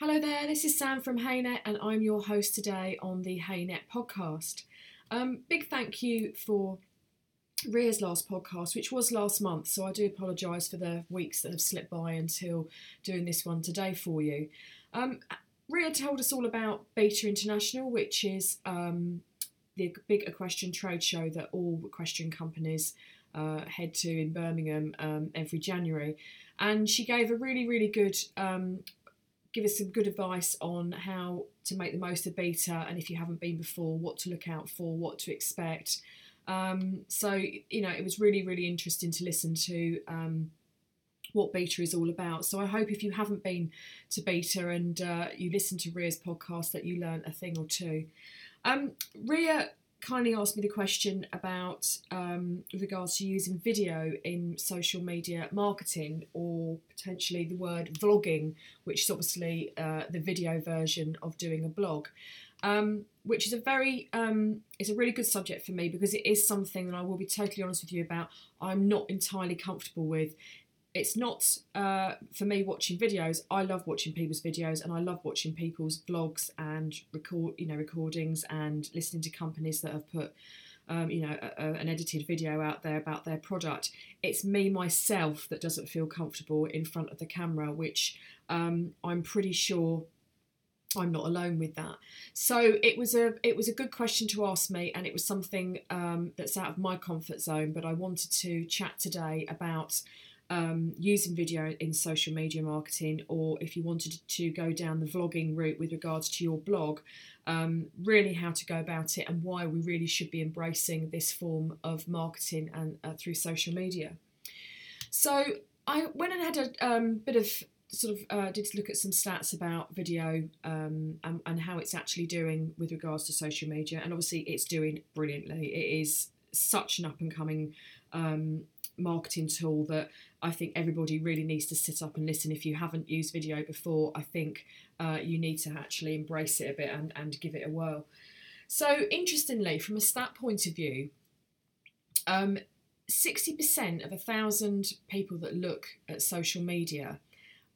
Hello there, this is Sam from Haynet, and I'm your host today on the Haynet podcast. Um, big thank you for Ria's last podcast, which was last month, so I do apologise for the weeks that have slipped by until doing this one today for you. Um, Ria told us all about Beta International, which is um, the big equestrian trade show that all equestrian companies uh, head to in Birmingham um, every January. And she gave a really, really good um, give us some good advice on how to make the most of beta and if you haven't been before what to look out for what to expect. Um, so you know it was really really interesting to listen to um, what beta is all about. So i hope if you haven't been to beta and uh, you listen to ria's podcast that you learn a thing or two. Um, ria kindly asked me the question about um, with regards to using video in social media marketing or potentially the word vlogging, which is obviously uh, the video version of doing a blog. Um, which is a very um, it's a really good subject for me because it is something that I will be totally honest with you about. I'm not entirely comfortable with it's not uh, for me watching videos. I love watching people's videos and I love watching people's blogs and record, you know, recordings and listening to companies that have put, um, you know, a, a, an edited video out there about their product. It's me myself that doesn't feel comfortable in front of the camera, which um, I'm pretty sure I'm not alone with that. So it was a it was a good question to ask me, and it was something um, that's out of my comfort zone. But I wanted to chat today about um, using video in social media marketing, or if you wanted to go down the vlogging route with regards to your blog, um, really how to go about it and why we really should be embracing this form of marketing and uh, through social media. So I went and had a um, bit of sort of uh, did look at some stats about video um, and, and, how it's actually doing with regards to social media, and obviously it's doing brilliantly. It is such an up and coming um, marketing tool that I think everybody really needs to sit up and listen. If you haven't used video before, I think uh, you need to actually embrace it a bit and, and give it a whirl. So, interestingly, from a stat point of view, um, 60% of a thousand people that look at social media,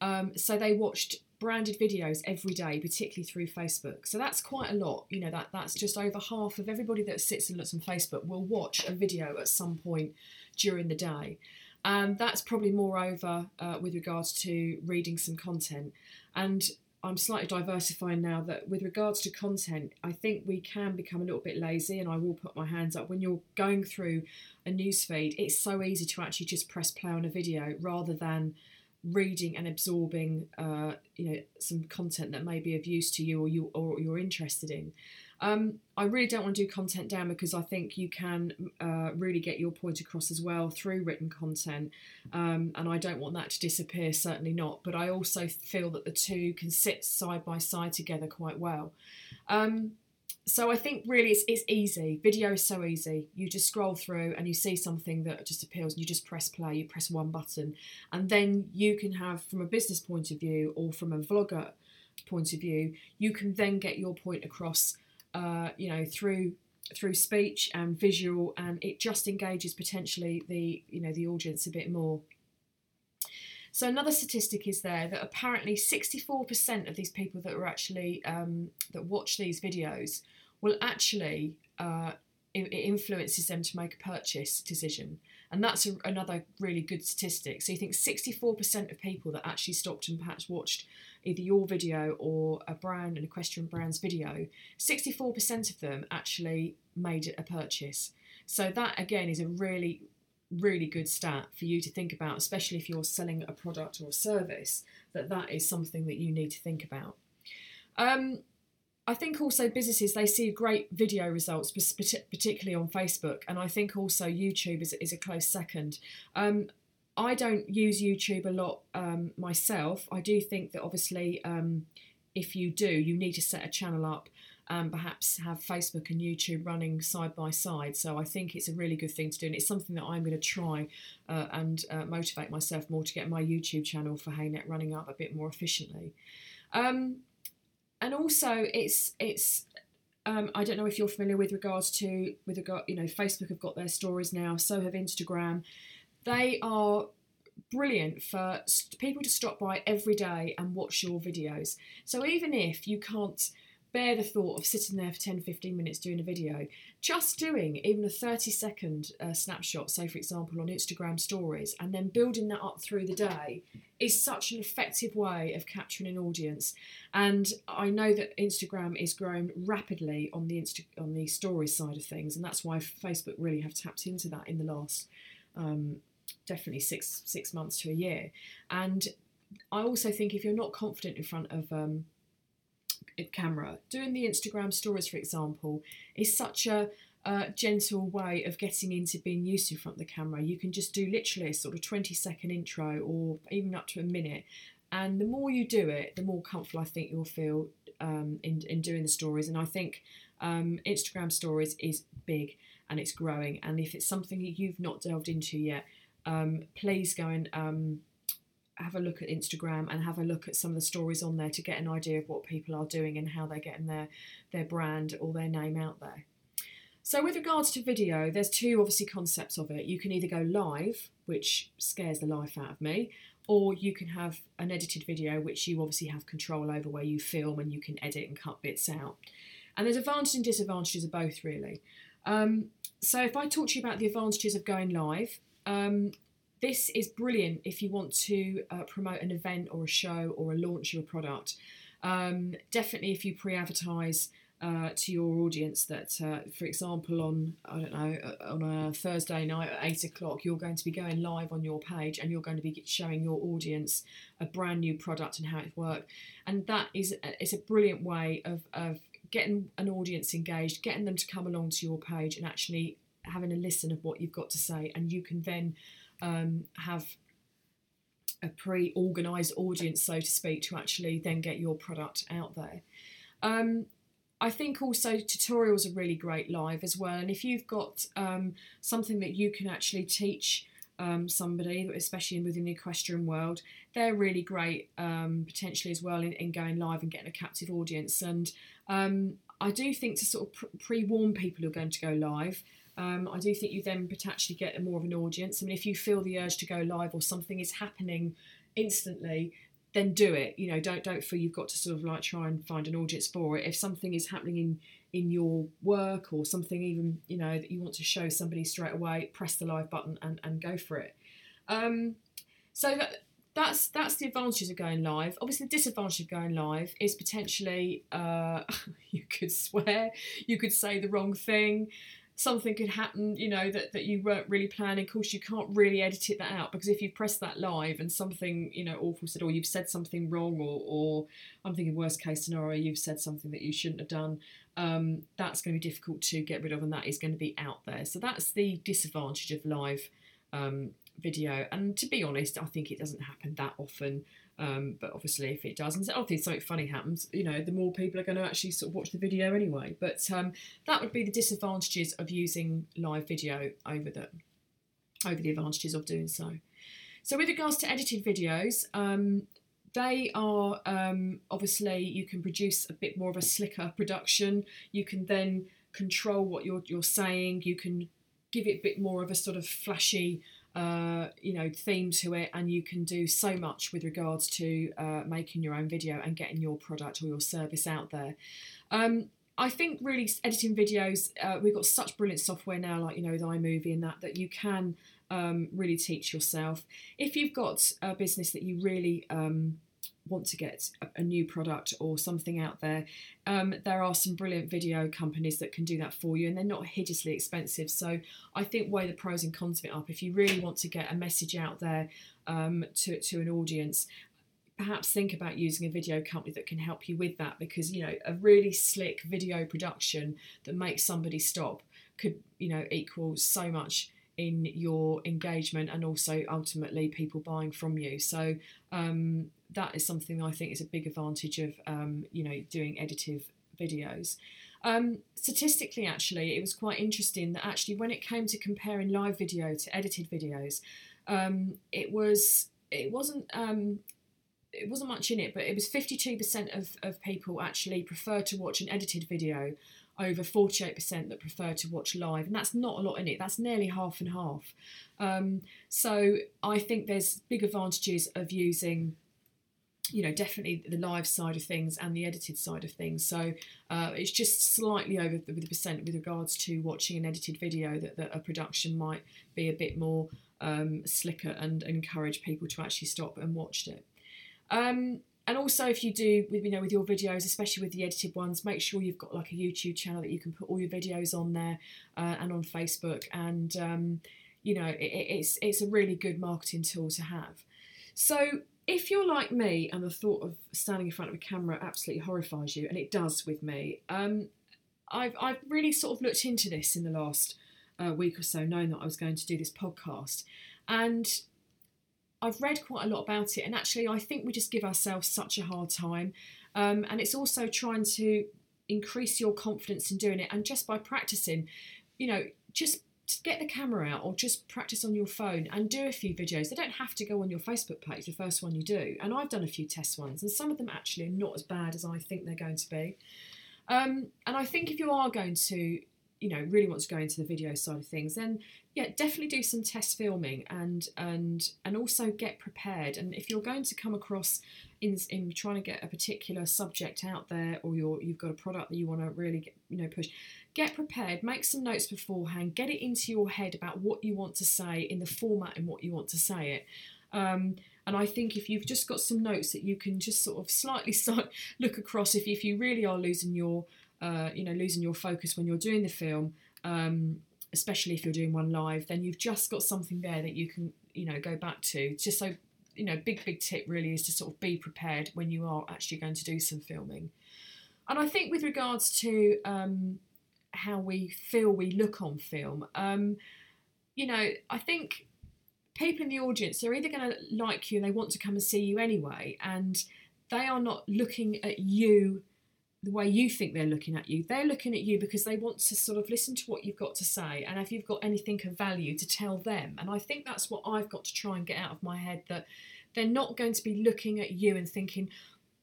um, so they watched branded videos every day, particularly through Facebook. So that's quite a lot. You know, that that's just over half of everybody that sits and looks on Facebook will watch a video at some point during the day. And that's probably moreover uh, with regards to reading some content. And I'm slightly diversifying now that with regards to content, I think we can become a little bit lazy, and I will put my hands up. When you're going through a newsfeed, it's so easy to actually just press play on a video rather than reading and absorbing, uh, you know, some content that may be of use to you or you or you're interested in. Um, I really don't want to do content down because I think you can uh, really get your point across as well through written content, um, and I don't want that to disappear. Certainly not. But I also feel that the two can sit side by side together quite well. Um, so I think really it's, it's easy. Video is so easy. You just scroll through and you see something that just appeals, and you just press play. You press one button, and then you can have, from a business point of view or from a vlogger point of view, you can then get your point across uh, you know, through through speech and visual, and it just engages potentially the you know the audience a bit more. So another statistic is there that apparently 64% of these people that are actually um, that watch these videos will actually uh, it, influences them to make a purchase decision, and that's a, another really good statistic. So you think 64% of people that actually stopped and perhaps watched either your video or a brand, an equestrian brand's video, 64% of them actually made a purchase. So that again is a really, really good stat for you to think about, especially if you're selling a product or a service, that that is something that you need to think about. Um, I think also businesses they see great video results, particularly on Facebook, and I think also YouTube is, is a close second. Um, I don't use YouTube a lot um, myself. I do think that obviously, um, if you do, you need to set a channel up and perhaps have Facebook and YouTube running side by side. So I think it's a really good thing to do, and it's something that I'm going to try uh, and uh, motivate myself more to get my YouTube channel for Haynet running up a bit more efficiently. Um, and also, it's it's um, I don't know if you're familiar with regards to with regard you know Facebook have got their stories now, so have Instagram they are brilliant for people to stop by every day and watch your videos. So even if you can't bear the thought of sitting there for 10 15 minutes doing a video just doing even a 30 second uh, snapshot say for example on instagram stories and then building that up through the day is such an effective way of capturing an audience and i know that instagram is growing rapidly on the Insta- on the stories side of things and that's why facebook really have tapped into that in the last um, definitely six six months to a year and i also think if you're not confident in front of um, camera. Doing the Instagram stories, for example, is such a gentle way of getting into being used to front of the camera. You can just do literally a sort of 20 second intro or even up to a minute. And the more you do it, the more comfortable I think you'll feel um, in, in doing the stories. And I think um, Instagram stories is big and it's growing. And if it's something that you've not delved into yet, um, please go and um, have a look at Instagram and have a look at some of the stories on there to get an idea of what people are doing and how they're getting their their brand or their name out there. So with regards to video, there's two obviously concepts of it. You can either go live, which scares the life out of me, or you can have an edited video which you obviously have control over where you film and you can edit and cut bits out. And there's advantages and disadvantages of both really. Um, so if I talk to you about the advantages of going live, um, this is brilliant if you want to uh, promote an event or a show or a launch of a product. Um, definitely if you pre-advertise uh, to your audience that, uh, for example, on I don't know uh, on a Thursday night at eight o'clock, you're going to be going live on your page and you're going to be showing your audience a brand new product and how it works. And that is it's a brilliant way of, of getting an audience engaged, getting them to come along to your page and actually having a listen of what you've got to say, and you can then um, have a pre-organized audience, so to speak, to actually then get your product out there. Um, I think also tutorials are really great live as well. And if you've got um, something that you can actually teach um, somebody, especially within the equestrian world, they're really great potentially as well in, in, going live and getting a captive audience. And um, I do think to sort of pre warn people who are going to go live. Um, I do think you then potentially get more of an audience. I mean, if you feel the urge to go live or something is happening instantly, then do it. You know, don't don't feel you've got to sort of like try and find an audience for it. If something is happening in in your work or something even you know that you want to show somebody straight away, press the live button and, and go for it. Um, so that, that's that's the advantages of going live. Obviously, the disadvantage of going live is potentially uh, you could swear, you could say the wrong thing something could happen, you know, that, that you weren't really planning. Of course, you can't really edit it that out because if you press that live and something, you know, awful said, or you've said something wrong, or, or I'm thinking worst case scenario, you've said something that you shouldn't have done, um, that's going to be difficult to get rid of, and that is going to be out there. So that's the disadvantage of live um, video. And to be honest, I think it doesn't happen that often. Um, but obviously, if it does, and obviously something funny happens, you know, the more people are going to actually sort of watch the video anyway. But um, that would be the disadvantages of using live video over the over the advantages of doing so. So, with regards to edited videos, um, they are um, obviously you can produce a bit more of a slicker production. You can then control what you're you're saying. You can give it a bit more of a sort of flashy uh, you know theme to it and you can do so much with regards to uh, making your own video and getting your product or your service out there. Um, I think really editing videos uh, we've got such brilliant software now like you know with iMovie and that that you can um, really teach yourself. If you've got a business that you really um, want to get a, new product or something out there, um, there are some brilliant video companies that can do that for you, and they're not hideously expensive. So I think weigh the pros and cons of it up. If you really want to get a message out there um, to to an audience, perhaps think about using a video company that can help you with that because you know a really slick video production that makes somebody stop could you know equal so much in your engagement and also ultimately people buying from you so um, that is something I think is a big advantage of um, you know doing editive videos. Um, statistically, actually, it was quite interesting that actually when it came to comparing live video to edited videos, um, it was it wasn't um, it wasn't much in it, but it was 52% of, of people actually prefer to watch an edited video over 48% that prefer to watch live, and that's not a lot in it. That's nearly half and half. Um, so I think there's big advantages of using you know definitely the live side of things and the edited side of things. So uh, it's just slightly over with the percent with regards to watching an edited video that, that a production might be a bit more um, slicker and encourage people to actually stop and watch it. Um, and also if you do with you know with your videos especially with the edited ones make sure you've got like a youtube channel that you can put all your videos on there uh, and on facebook. And um, you know it, it's it's a really good marketing tool to have. So if you're like me and the thought of standing in front of a camera absolutely horrifies you and it does with me um, I've, I've really sort of looked into this in the last uh, week or so knowing that i was going to do this podcast and I've read quite a lot about it, and actually, I think we just give ourselves such a hard time. Um, and it's also trying to increase your confidence in doing it, and just by practicing, you know, just get the camera out or just practice on your phone and do a few videos. They don't have to go on your Facebook page, the first one you do. And I've done a few test ones, and some of them actually are not as bad as I think they're going to be. Um, and I think if you are going to you know really want to go into the video side of things then yeah definitely do some test filming and and and also get prepared. And if you're going to come across in in trying to get a particular subject out there or you're you've got a product that you want to really get, you know push get prepared make some notes beforehand get it into your head about what you want to say in the format and what you want to say it. Um, and I think if you've just got some notes that you can just sort of slightly look across, if, if you really are losing your uh, you know, losing your focus when you're doing the film, um, especially if you're doing one live, then you've just got something there that you can, you know, go back to. Just so, you know, big, big tip really is to sort of be prepared when you are actually going to do some filming. And I think with regards to um, how we feel we look on film, um, you know, I think people in the audience are either going to like you and they want to come and see you anyway, and they are not looking at you the way you think they're looking at you. They're looking at you because they want to sort of listen to what you've got to say and if you've got anything of value to tell them. And I think that's what I've got to try and get out of my head that they're not going to be looking at you and thinking,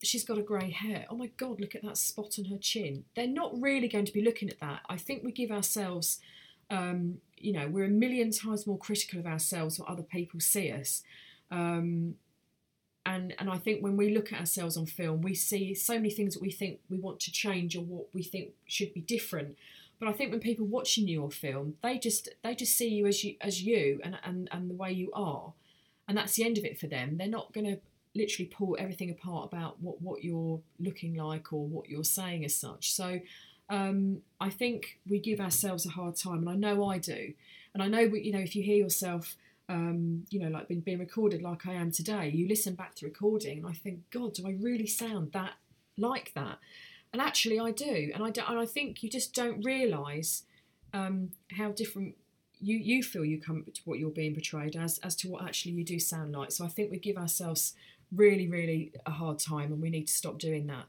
she's got a grey hair. Oh my God, look at that spot on her chin. They're not really going to be looking at that. I think we give ourselves, um, you know, we're a million times more critical of ourselves what other people see us. Um, and and I think when we look at ourselves on film, we see so many things that we think we want to change or what we think should be different. But I think when people watching your film, they just they just see you as you as you and and, and the way you are, and that's the end of it for them. They're not going to literally pull everything apart about what what you're looking like or what you're saying as such. So. Um, I think we give ourselves a hard time, and I know I do. And I know, you know, if you hear yourself um, you know, like being, being recorded like I am today, you listen back to recording and I think, God, do I really sound that like that? And actually, I do. And I, do, and I think you just don't realise um, how different you, you feel you come to what you're being portrayed as, as to what actually you do sound like. So I think we give ourselves really, really a hard time and we need to stop doing that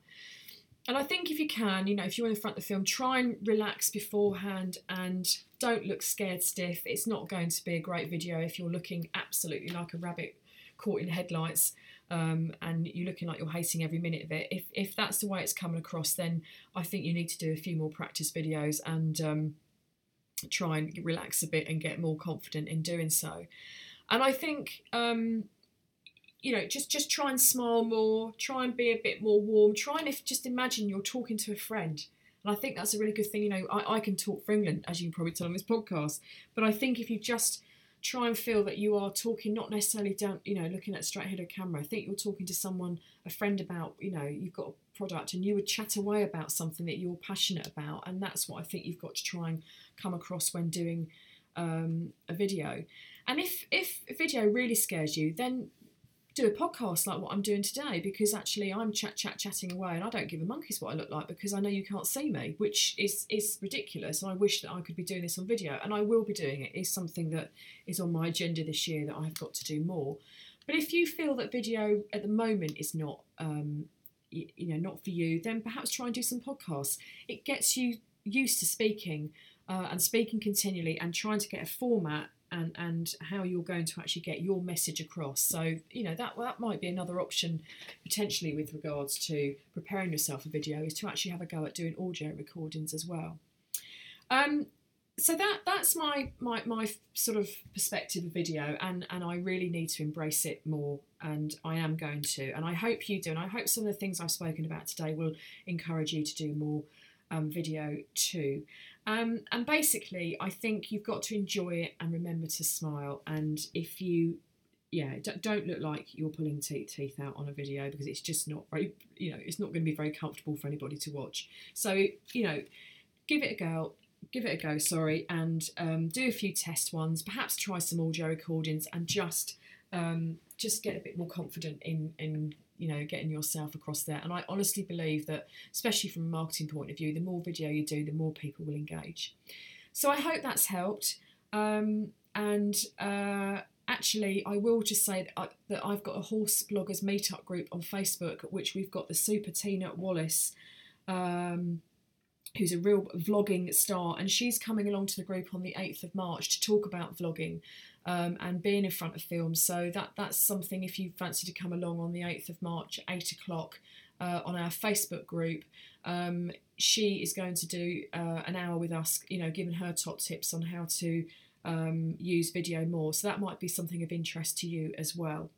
and I think if you can, you know, if you're in the front of the film, try and relax beforehand and don't look scared stiff. It's not going to be a great video if you're looking absolutely like a rabbit caught in headlights um, and you're looking like you're hating every minute of it. If, if that's the way it's coming across, then I think you need to do a few more practice videos and um, try and relax a bit and get more confident in doing so. And I think um, you know, just just try and smile more, try and be a bit more warm, try and if just imagine you're talking to a friend. And I think that's a really good thing. You know, I, I can talk for England, as you can probably tell on this podcast, but I think if you just try and feel that you are talking not necessarily down, you know, looking at straight ahead of camera. I think you're talking to someone, a friend about, you know, you've got a product and you would chat away about something that you're passionate about. And that's what I think you've got to try and come across when doing um, a video. And if, if video really scares you, then do a podcast like what I'm doing today because actually I'm chat chat chatting away and I don't give a monkey's what I look like because I know you can't see me, which is is ridiculous. And I wish that I could be doing this on video, and I will be doing it. It's something that is on my agenda this year that I've got to do more. But if you feel that video at the moment is not, um, you, you know, not for you, then perhaps try and do some podcasts. It gets you used to speaking uh, and speaking continually and trying to get a format and and how you're going to actually get your message across. So you know that that might be another option potentially with regards to preparing yourself for video is to actually have a go at doing audio recordings as well. Um, so that that's my, my my sort of perspective of video and and I really need to embrace it more and I am going to and I hope you do and I hope some of the things I've spoken about today will encourage you to do more um, video too um, and basically I think you've got to enjoy it and remember to smile and if you yeah don't look like you're pulling teeth, teeth out on a video because it's just not very you know it's not going to be very comfortable for anybody to watch so you know give it a go give it a go, sorry, and um, do a few test ones. Perhaps try some audio recordings and just um, just get a bit more confident in in you know getting yourself across there. And I honestly believe that, especially from a marketing point of view, the more video you do, the more people will engage. So I hope that's helped. Um, and uh, actually, I will just say that, I, that I've got a horse bloggers meetup group on Facebook, which we've got the Super Tina Wallace. Um, who's a real vlogging star, and she's coming along to the group on the 8th of March to talk about vlogging um, and being in front of films. So that that's something if you fancy to come along on the 8th of March, 8 o'clock. Uh, on our Facebook group, um, she is going to do uh, an hour with us, you know, giving her top tips on how to um, use video more. So that might be something of interest to you as well.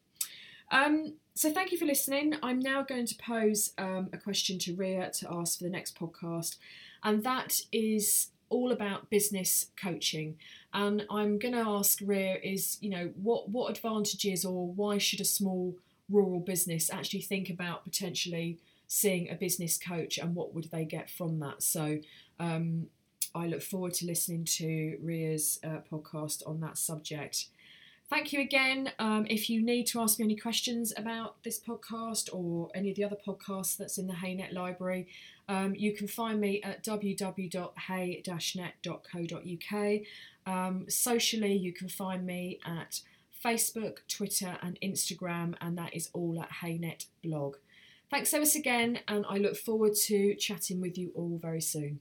Um, so thank you for listening. I'm now going to pose um, a question to Ria to ask for the next podcast and that is all about business coaching. And I'm going to ask Ria is, you know, what what advantages or why should a small rural business actually think about potentially seeing a business coach and what would they get from that? So um, I look forward to listening to Ria's uh, podcast on that subject. Thank you again. Um, if you need to ask me any questions about this podcast or any of the other podcasts that's in the Haynet library, um, you can find me at www.hey-net.co.uk. Um, socially, you can find me at Facebook, Twitter, and Instagram, and that is all at Haynet blog. Thanks so much again, and I look forward to chatting with you all very soon.